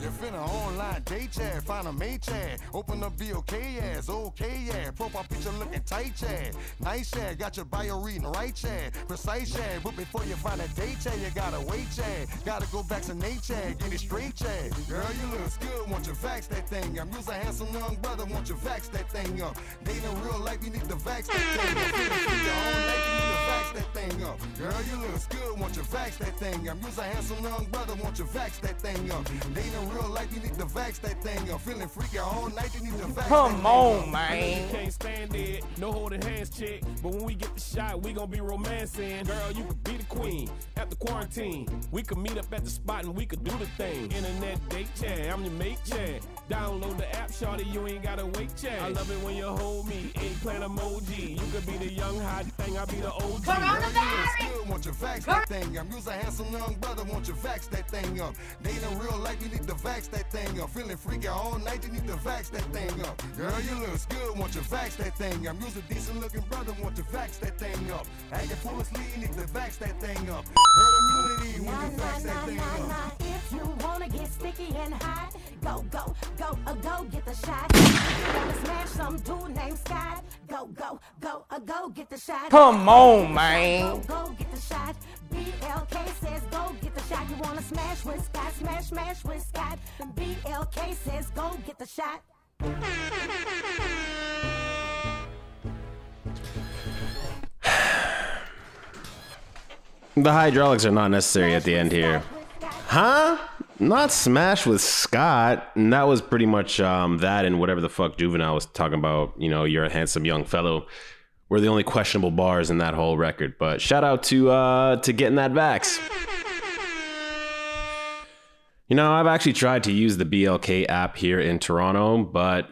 You finna online date chat, find a mate chat. Open up BLK ass, okay yeah. Profile picture looking tight chat. Nice chat, got your bio reading right chat. Precise chat, but before you find a date chat, you gotta wait chat. Gotta go back vaccinate chat, get it straight chat. Girl, you look good, want you vax that thing up. You's a handsome young brother, want you vax that thing up. Dating real life, you need to vax that thing up. Feeling free your own life, you need to vax that thing up. Girl, you look good, want you vax that thing up. You's a handsome young brother, want you vax that thing up. Dating real life, you need to vax that thing up. Feeling freaky all night, you need to vax that Come thing on, up. man. Can't stand it, no holding hands, chick. But when we get the shot, we gon' be romancing. Girl, you could be the queen after quarantine. We could meet up at the spot and we could do the thing. Internet date chat, I'm your mate chat. Download the app, shorty, you ain't gotta wait chat. I love it when you hold me, eggplant emoji. You could be the young hot thing, I'll be the OG. Good, want your vax that thing up. You's a handsome young brother, want your vax that thing up. Dating real life, you need to vax that thing up. Feeling freaky all night, you need to vax that thing up. Girl, you look good, want your vax that thing up. You's a decent looking brother, want your vax that thing up. Acting full of sleep, you need to vax that thing up. Herd immunity when Nah, you vax that thing up. Nah. If you wanna get sticky and hot, go, go, go, uh, go get the shot. If you wanna smash some dude named Scott, go, go, go, uh, go get the shot. Come on, Go, man. go get the shot. BLK says go get the shot. You wanna smash with Scott, smash, smash with Scott. BLK says go get the shot. The hydraulics are not necessary at the end here. Huh? Not smash with Scott. And that was pretty much um, that and whatever the fuck Juvenile was talking about. You know, you're a handsome young fellow. Were the only questionable bars in that whole record. But shout out to uh, to getting that vax. You know, I've actually tried to use the BLK app here in Toronto, but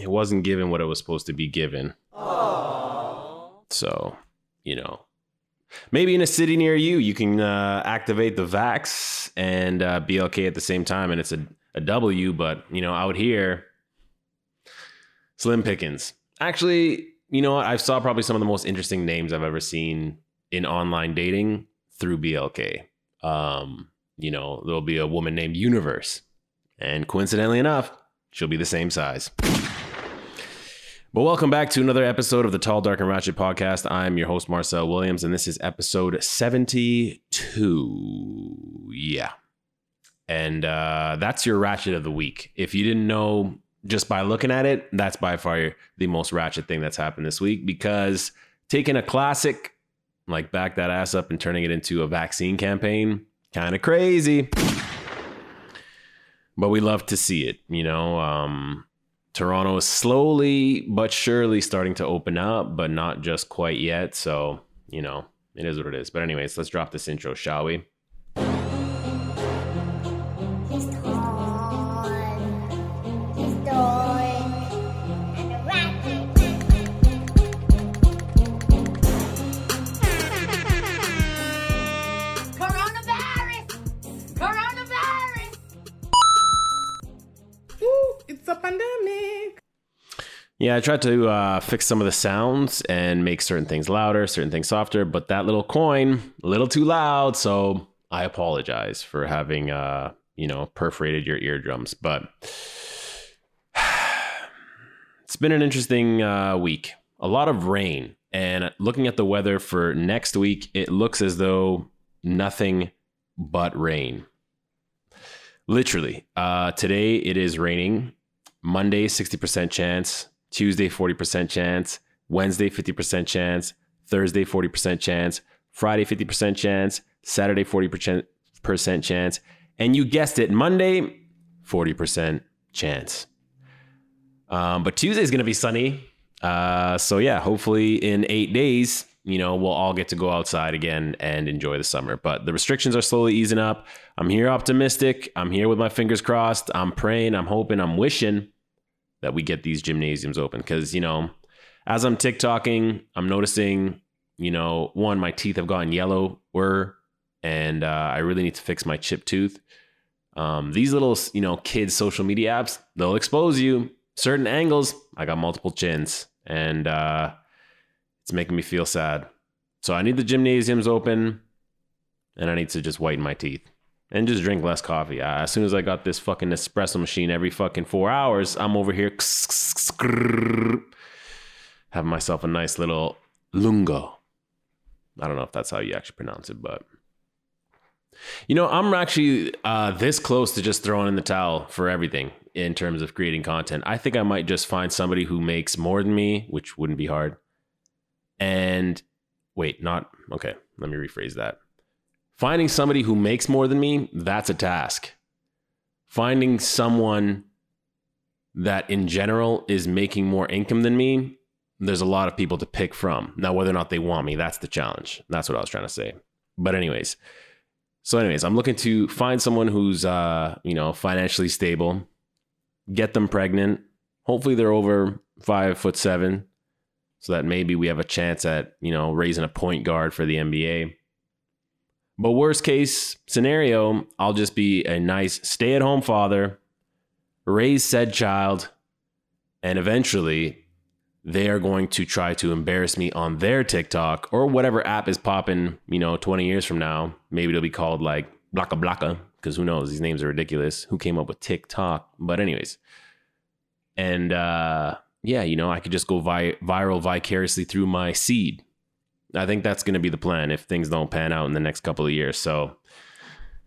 it wasn't given what it was supposed to be given. So, you know, maybe in a city near you, you can uh, activate the Vax and uh, BLK at the same time, and it's a, a W. But you know, out here, slim pickings. Actually, you know what? I saw probably some of the most interesting names I've ever seen in online dating through BLK. Um, you know, there'll be a woman named Universe, and coincidentally enough, she'll be the same size. But welcome back to another episode of the Tall, Dark, and Ratchet podcast. I'm your host, Marcel Williams, and this is episode 72. Yeah. And uh, that's your Ratchet of the week. If you didn't know just by looking at it, that's by far the most Ratchet thing that's happened this week because taking a classic, like back that ass up and turning it into a vaccine campaign, kind of crazy. But we love to see it, you know. Um, Toronto is slowly but surely starting to open up, but not just quite yet. So, you know, it is what it is. But, anyways, let's drop this intro, shall we? Yeah, I tried to uh, fix some of the sounds and make certain things louder, certain things softer, but that little coin, a little too loud. So I apologize for having, uh, you know, perforated your eardrums. But it's been an interesting uh, week. A lot of rain. And looking at the weather for next week, it looks as though nothing but rain. Literally. Uh, today it is raining. Monday, 60% chance. Tuesday, 40% chance. Wednesday, 50% chance. Thursday, 40% chance. Friday, 50% chance. Saturday, 40% chance. And you guessed it, Monday, 40% chance. Um, but Tuesday is going to be sunny. Uh, so, yeah, hopefully in eight days, you know, we'll all get to go outside again and enjoy the summer. But the restrictions are slowly easing up. I'm here optimistic. I'm here with my fingers crossed. I'm praying, I'm hoping, I'm wishing that we get these gymnasiums open. Because, you know, as I'm TikToking, I'm noticing, you know, one, my teeth have gotten yellower and uh, I really need to fix my chip tooth. Um, these little, you know, kids' social media apps, they'll expose you certain angles. I got multiple chins and uh, it's making me feel sad. So I need the gymnasiums open and I need to just whiten my teeth. And just drink less coffee. Uh, as soon as I got this fucking espresso machine every fucking four hours, I'm over here having myself a nice little lungo. I don't know if that's how you actually pronounce it, but you know, I'm actually uh, this close to just throwing in the towel for everything in terms of creating content. I think I might just find somebody who makes more than me, which wouldn't be hard. And wait, not okay. Let me rephrase that. Finding somebody who makes more than me, that's a task. Finding someone that in general is making more income than me, there's a lot of people to pick from. Now, whether or not they want me, that's the challenge. That's what I was trying to say. But, anyways, so, anyways, I'm looking to find someone who's, uh, you know, financially stable, get them pregnant. Hopefully, they're over five foot seven, so that maybe we have a chance at, you know, raising a point guard for the NBA. But worst case scenario, I'll just be a nice stay at home father, raise said child, and eventually they are going to try to embarrass me on their TikTok or whatever app is popping, you know, 20 years from now. Maybe it'll be called like Blaka Blaka, because who knows? These names are ridiculous. Who came up with TikTok? But, anyways. And uh, yeah, you know, I could just go vi- viral vicariously through my seed. I think that's going to be the plan if things don't pan out in the next couple of years. So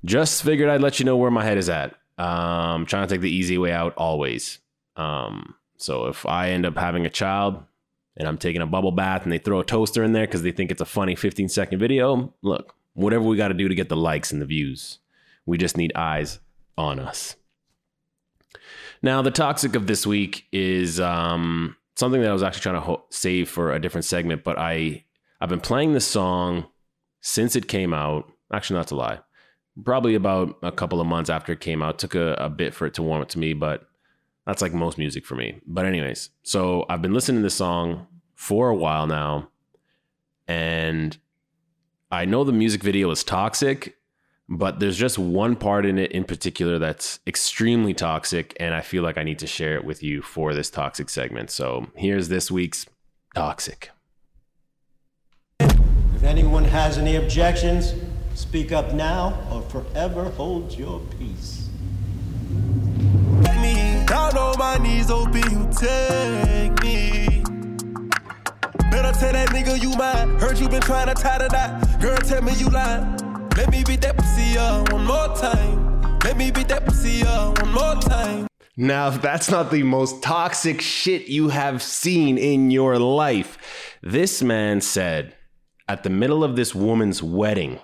just figured I'd let you know where my head is at. Um, trying to take the easy way out always. Um, so if I end up having a child and I'm taking a bubble bath and they throw a toaster in there because they think it's a funny 15 second video, look, whatever we got to do to get the likes and the views, we just need eyes on us. Now, the toxic of this week is um, something that I was actually trying to ho- save for a different segment, but I I've been playing this song since it came out. Actually, not to lie, probably about a couple of months after it came out. It took a, a bit for it to warm up to me, but that's like most music for me. But anyways, so I've been listening to this song for a while now, and I know the music video is toxic, but there's just one part in it in particular that's extremely toxic, and I feel like I need to share it with you for this toxic segment. So here's this week's toxic. If anyone has any objections, speak up now or forever hold your peace. me down on my knees, oh, open you take me. Better tell that nigga you mine. Heard you been trying to tie the knot. Girl, tell me you lying. Let me beat that pussy up one more time. Let me beat that pussy up one more time. Now, if that's not the most toxic shit you have seen in your life, this man said at the middle of this woman's wedding,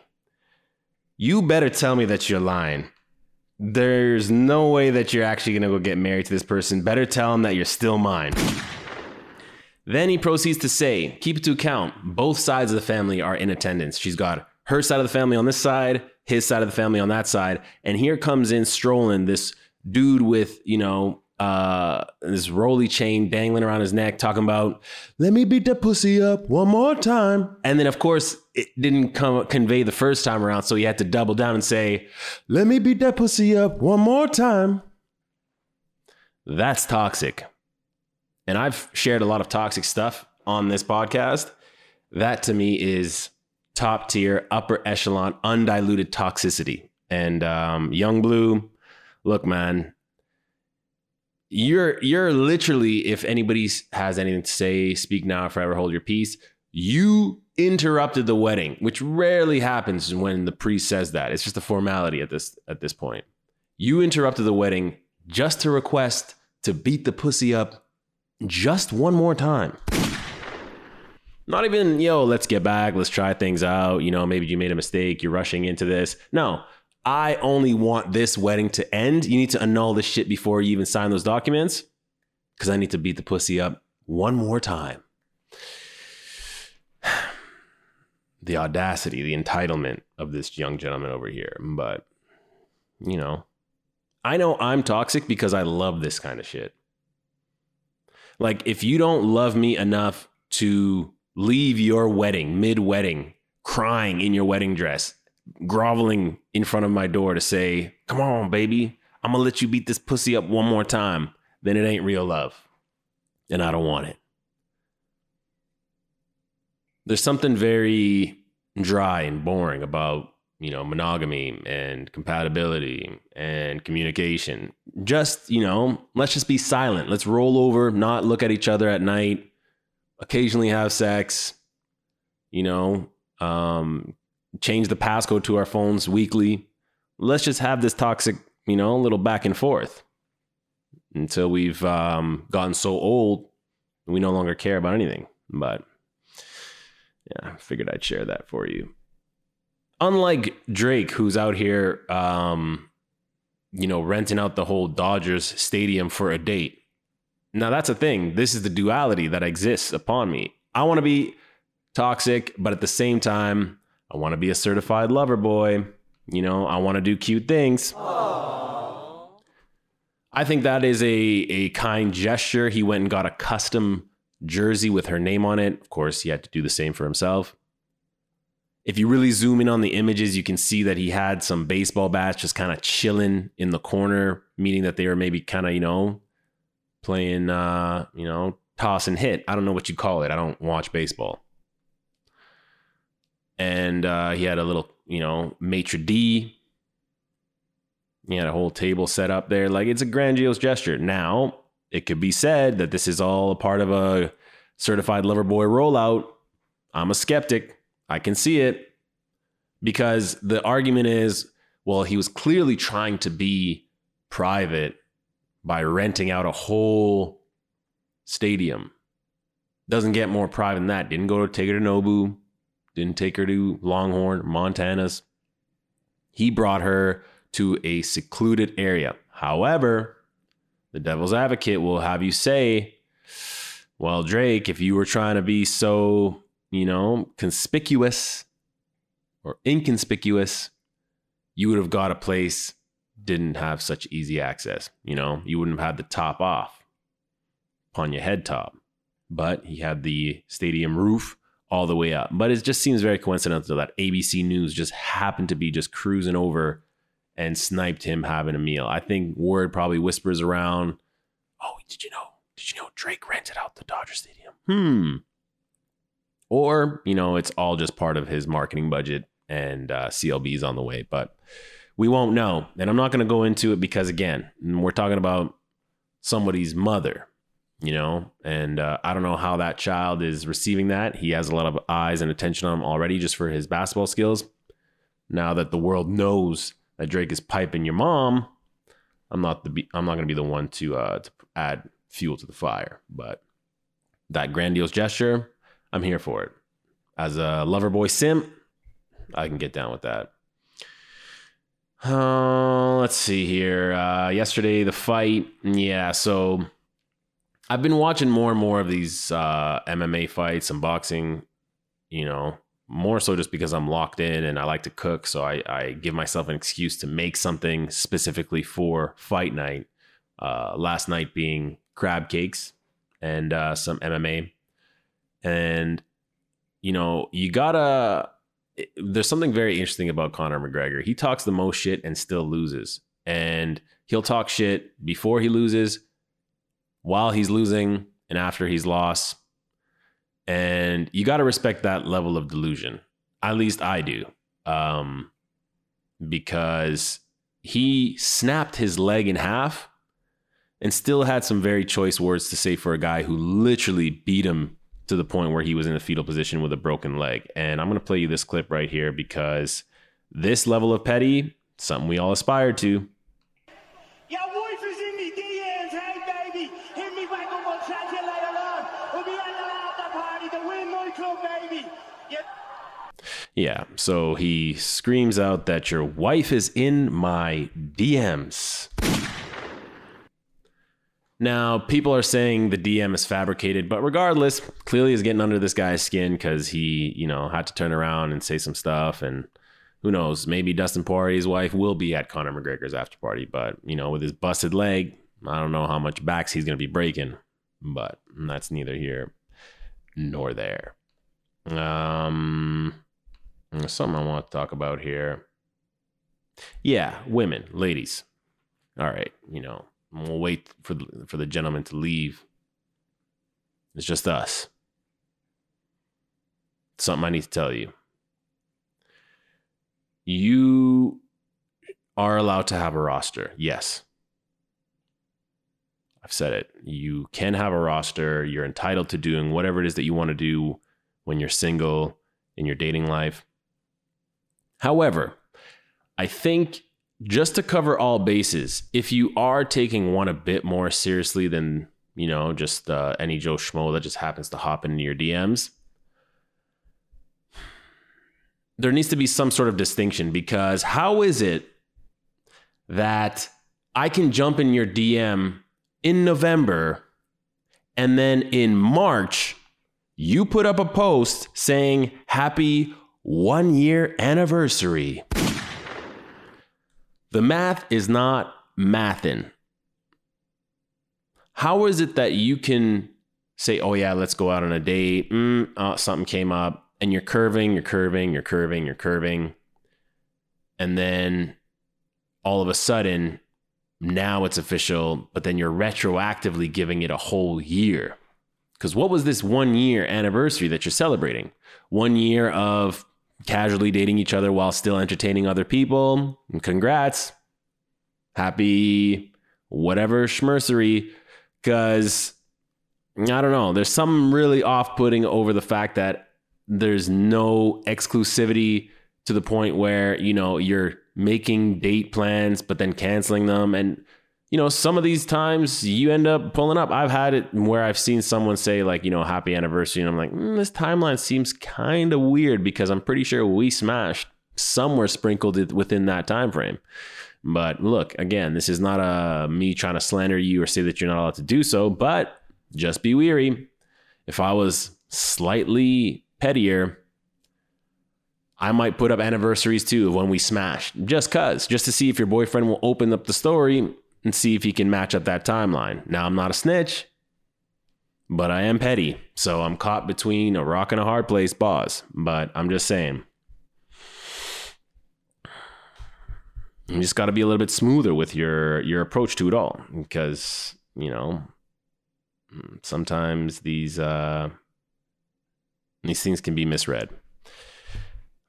You better tell me that you're lying. There's no way that you're actually gonna go get married to this person. Better tell him that you're still mine. Then he proceeds to say, keep it to account, both sides of the family are in attendance. She's got her side of the family on this side, his side of the family on that side. And here comes in strolling this dude with, you know, uh, this roly chain dangling around his neck, talking about, let me beat that pussy up one more time. And then, of course, it didn't come convey the first time around. So he had to double down and say, let me beat that pussy up one more time. That's toxic. And I've shared a lot of toxic stuff on this podcast. That to me is top tier, upper echelon, undiluted toxicity. And um, Yung Bleu, look, man, you're you're literally, if anybody has anything to say, speak now, forever hold your peace. You interrupted the wedding, which rarely happens when the priest says that. It's just a formality at this at this point. You interrupted the wedding just to request to beat the pussy up just one more time. Not even, yo, let's get back, let's try things out. You know, maybe you made a mistake, you're rushing into this. No, I only want this wedding to end. You need to annul this shit before you even sign those documents because I need to beat the pussy up one more time. The audacity, the entitlement of this young gentleman over here. But, you know, I know I'm toxic because I love this kind of shit. Like, if you don't love me enough to leave your wedding mid wedding, crying in your wedding dress, groveling in front of my door to say, Come on, baby, I'm gonna let you beat this pussy up one more time, then it ain't real love. And I don't want it. There's something very dry and boring about you know, monogamy and compatibility and communication. Just, you know, let's just be silent. Let's roll over, not look at each other at night, occasionally have sex, you know, um, change the passcode to our phones weekly. Let's just have this toxic, you know, little back and forth until we've um, gotten so old we no longer care about anything. But yeah, I figured I'd share that for you. Unlike Drake, who's out here, um, you know, renting out the whole Dodgers stadium for a date. Now that's a thing. This is the duality that exists upon me. I want to be toxic, but at the same time, I want to be a certified lover boy. You know, I want to do cute things. I think that is a a kind gesture. He went and got a custom jersey with her name on it. Of course, he had to do the same for himself. If you really zoom in on the images, you can see that he had some baseball bats just kind of chilling in the corner, meaning that they were maybe kind of, you know, playing uh, you know, toss and hit. I don't know what you call it. I don't watch baseball. And uh, he had a little, you know, maitre d he had a whole table set up there. Like it's a grandiose gesture. Now, it could be said that this is all a part of a certified lover boy rollout. I'm a skeptic. I can see it because the argument is well, he was clearly trying to be private by renting out a whole stadium. Doesn't get more private than that. Didn't go to take her to Nobu, didn't take her to Longhorn, Montana's. He brought her to a secluded area. However, the devil's advocate will have you say, well, Drake, if you were trying to be so, you know, conspicuous or inconspicuous, you would have got a place didn't have such easy access. You know, you wouldn't have had the top off upon your head top, but he had the stadium roof all the way up. But it just seems very coincidental that ABC News just happened to be just cruising over and sniped him having a meal. I think word probably whispers around, "Oh, did you know? Did you know Drake rented out the Dodger Stadium?" Hmm. Or you know, it's all just part of his marketing budget, and uh, CLB's on the way, but we won't know. And I'm not going to go into it because again, we're talking about somebody's mother, you know, and uh, I don't know how that child is receiving that. He has a lot of eyes and attention on him already just for his basketball skills. Now that the world knows that Drake is piping your mom, I'm not the I'm not going to be the one to uh, to add fuel to the fire. But that grandiose gesture, I'm here for it. As a lover boy simp, I can get down with that. Uh, let's see here. Uh, yesterday, the fight. Yeah, so I've been watching more and more of these uh, MMA fights and boxing. You know, more so just because I'm locked in and I like to cook. So I, I give myself an excuse to make something specifically for fight night. Uh, last night being crab cakes and uh, some MMA. And, you know, you gotta, there's something very interesting about Conor McGregor. He talks the most shit and still loses. And he'll talk shit before he loses, while he's losing, and after he's lost and you got to respect that level of delusion. At least I do. Um, because he snapped his leg in half and still had some very choice words to say for a guy who literally beat him to the point where he was in a fetal position with a broken leg. And I'm going to play you this clip right here because this level of petty, something we all aspire to. Your wife is in me DMs, hey baby, hit me back on my chat you later on. We'll be at the after party, the Wynn nightclub, baby. Yeah. Yeah, so he screams out that your wife is in my DMs. Now, people are saying the DM is fabricated, but regardless, clearly is getting under this guy's skin because he, you know, had to turn around and say some stuff. And who knows, maybe Dustin Poirier's wife will be at Conor McGregor's after party. But, you know, with his busted leg, I don't know how much backs he's going to be breaking, but that's neither here nor there. Um, something I want to talk about here. Yeah, women, ladies. All right, you know, we'll wait for the, for the gentleman to leave. It's just us. Something I need to tell you. You are allowed to have a roster. Yes. I've said it. You can have a roster. You're entitled to doing whatever it is that you want to do when you're single in your dating life. However, I think just to cover all bases, if you are taking one a bit more seriously than, you know, just uh, any Joe Schmo that just happens to hop into your DMs, there needs to be some sort of distinction because how is it that I can jump in your DM in November and then in March, you put up a post saying happy one year anniversary? The math is not mathin'. How is it that you can say, oh, yeah, let's go out on a date? Mm, oh, something came up and you're curving, you're curving, you're curving, you're curving. And then all of a sudden, now it's official, but then you're retroactively giving it a whole year. Because what was this one year anniversary that you're celebrating? One year of casually dating each other while still entertaining other people. Congrats. Happy whatever schmercery. Because I don't know, there's something really off putting over the fact that there's no exclusivity to the point where, you know, you're making date plans, but then canceling them. And, you know, some of these times you end up pulling up. I've had it where I've seen someone say, like, you know, happy anniversary. And I'm like, mm, this timeline seems kind of weird because I'm pretty sure we smashed somewhere sprinkled within that time frame. But look, again, this is not a me trying to slander you or say that you're not allowed to do so, but just be weary. If I was slightly pettier, I might put up anniversaries too of when we smashed, just cuz, just to see if your boyfriend will open up the story and see if he can match up that timeline. Now, I'm not a snitch, but I am petty, so I'm caught between a rock and a hard place, boss. But I'm just saying, you just got to be a little bit smoother with your your approach to it all, because you know sometimes these uh, these things can be misread.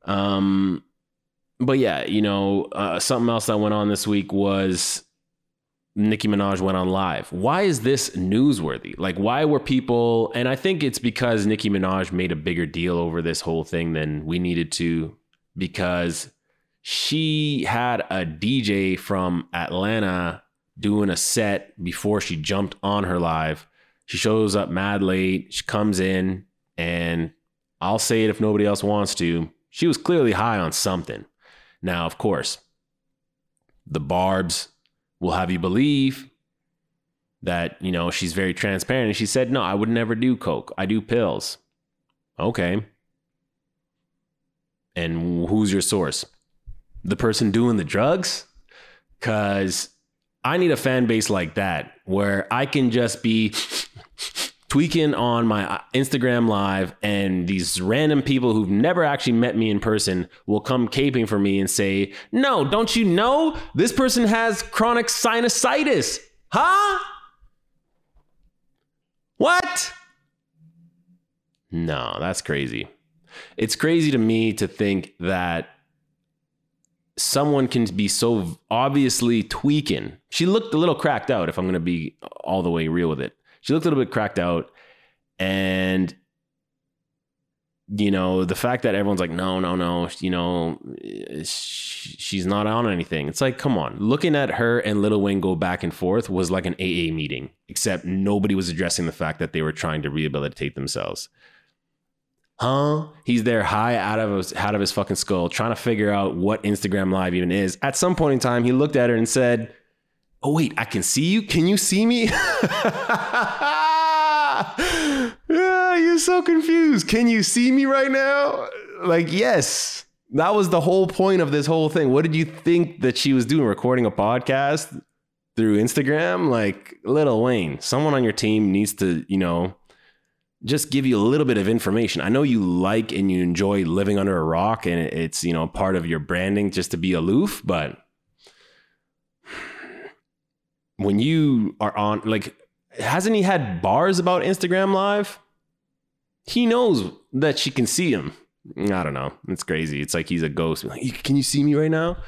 Um, but yeah, you know, uh, something else that went on this week was Nicki Minaj went on live. Why is this newsworthy? Like, why were people? And I think it's because Nicki Minaj made a bigger deal over this whole thing than we needed to, because she had a DJ from Atlanta doing a set before she jumped on her live. She shows up mad late. She comes in, and I'll say it if nobody else wants to. She was clearly high on something. Now, of course, the Barbz will have you believe that, you know, she's very transparent. And she said, No, I would never do Coke. I do pills. Okay. And who's your source? The person doing the drugs? Because I need a fan base like that where I can just be tweaking on my uh, Instagram live and these random people who've never actually met me in person will come caping for me and say, "No, don't you know this person has chronic sinusitis?" Huh? What? No, that's crazy. It's crazy to me to think that someone can be so obviously tweaking. She looked a little cracked out, if I'm going to be all the way real with it. She looked a little bit cracked out. And, you know, the fact that everyone's like, no, no, no, you know, she's not on anything. It's like, come on. Looking at her and Lil Wayne go back and forth was like an AA meeting, except nobody was addressing the fact that they were trying to rehabilitate themselves. Huh? He's there high out of his out of his fucking skull, trying to figure out what Instagram Live even is. At some point in time, he looked at her and said, Oh, wait, I can see you. Can you see me? yeah, you're so confused. Can you see me right now? Like, yes. That was the whole point of this whole thing. What did you think that she was doing? Recording a podcast through Instagram? Like, Lil Wayne, someone on your team needs to, you know, just give you a little bit of information. I know you like and you enjoy living under a rock and it's, you know, part of your branding just to be aloof, but when you are on like hasn't he had bars about Instagram live? He knows that she can see him. I don't know. It's crazy. It's like he's a ghost. Like, can you see me right now?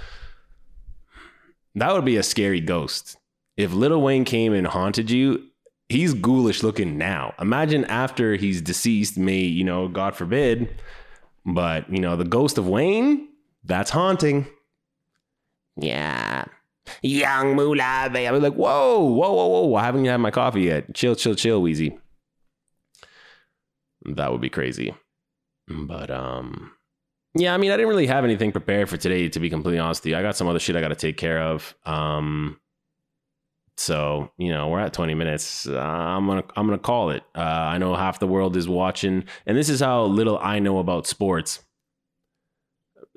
That would be a scary ghost. If Lil Wayne came and haunted you, he's ghoulish looking now. Imagine after he's deceased, may, you know, God forbid, but, you know, the ghost of Wayne, that's haunting. Yeah. Young Moolah, baby. I'm like, whoa, whoa, whoa, whoa. I haven't even had my coffee yet. Chill, chill, chill, Weezy. That would be crazy. But um yeah, I mean, I didn't really have anything prepared for today, to be completely honest with you. I got some other shit I got to take care of. Um, so you know, we're at 20 minutes. Uh, I'm gonna I'm gonna call it. Uh, I know half the world is watching, and this is how little I know about sports.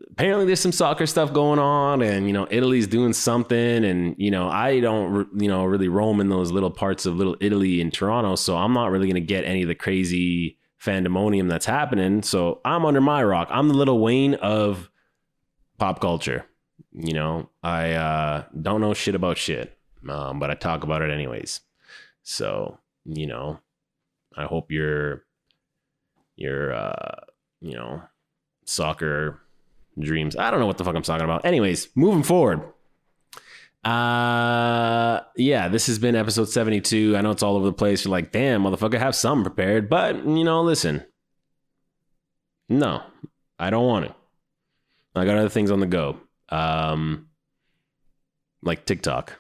Apparently, there's some soccer stuff going on, and you know, Italy's doing something, and you know, I don't you know really roam in those little parts of little Italy in Toronto, so I'm not really gonna get any of the crazy fandemonium that's happening. So I'm under my rock. I'm the Lil Wayne of pop culture. You know, I uh, don't know shit about shit, um, but I talk about it anyways. So you know, I hope your your uh, you know soccer dreams. I don't know what the fuck I'm talking about. Anyways, moving forward. Uh yeah, this has been episode 72. I know it's all over the place. You're like, damn, motherfucker, have something prepared. But you know, listen. No, I don't want to. I got other things on the go. Um like TikTok.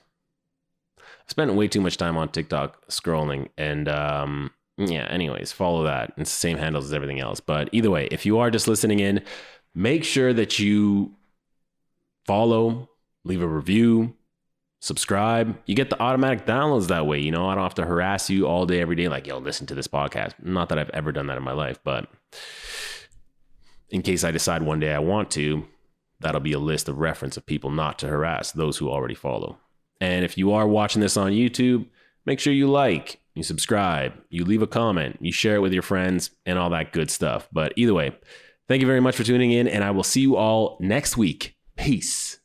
I spent way too much time on TikTok scrolling and um yeah, anyways, follow that. It's the same handles as everything else. But either way, if you are just listening in, make sure that you follow, leave a review, subscribe. You get the automatic downloads that way. You know, I don't have to harass you all day, every day, like, yo, listen to this podcast. Not that I've ever done that in my life, but in case I decide one day I want to, that'll be a list of reference of people not to harass those who already follow. And if you are watching this on YouTube, make sure you like, you subscribe, you leave a comment, you share it with your friends, and all that good stuff. But either way, thank you very much for tuning in, and I will see you all next week. Peace.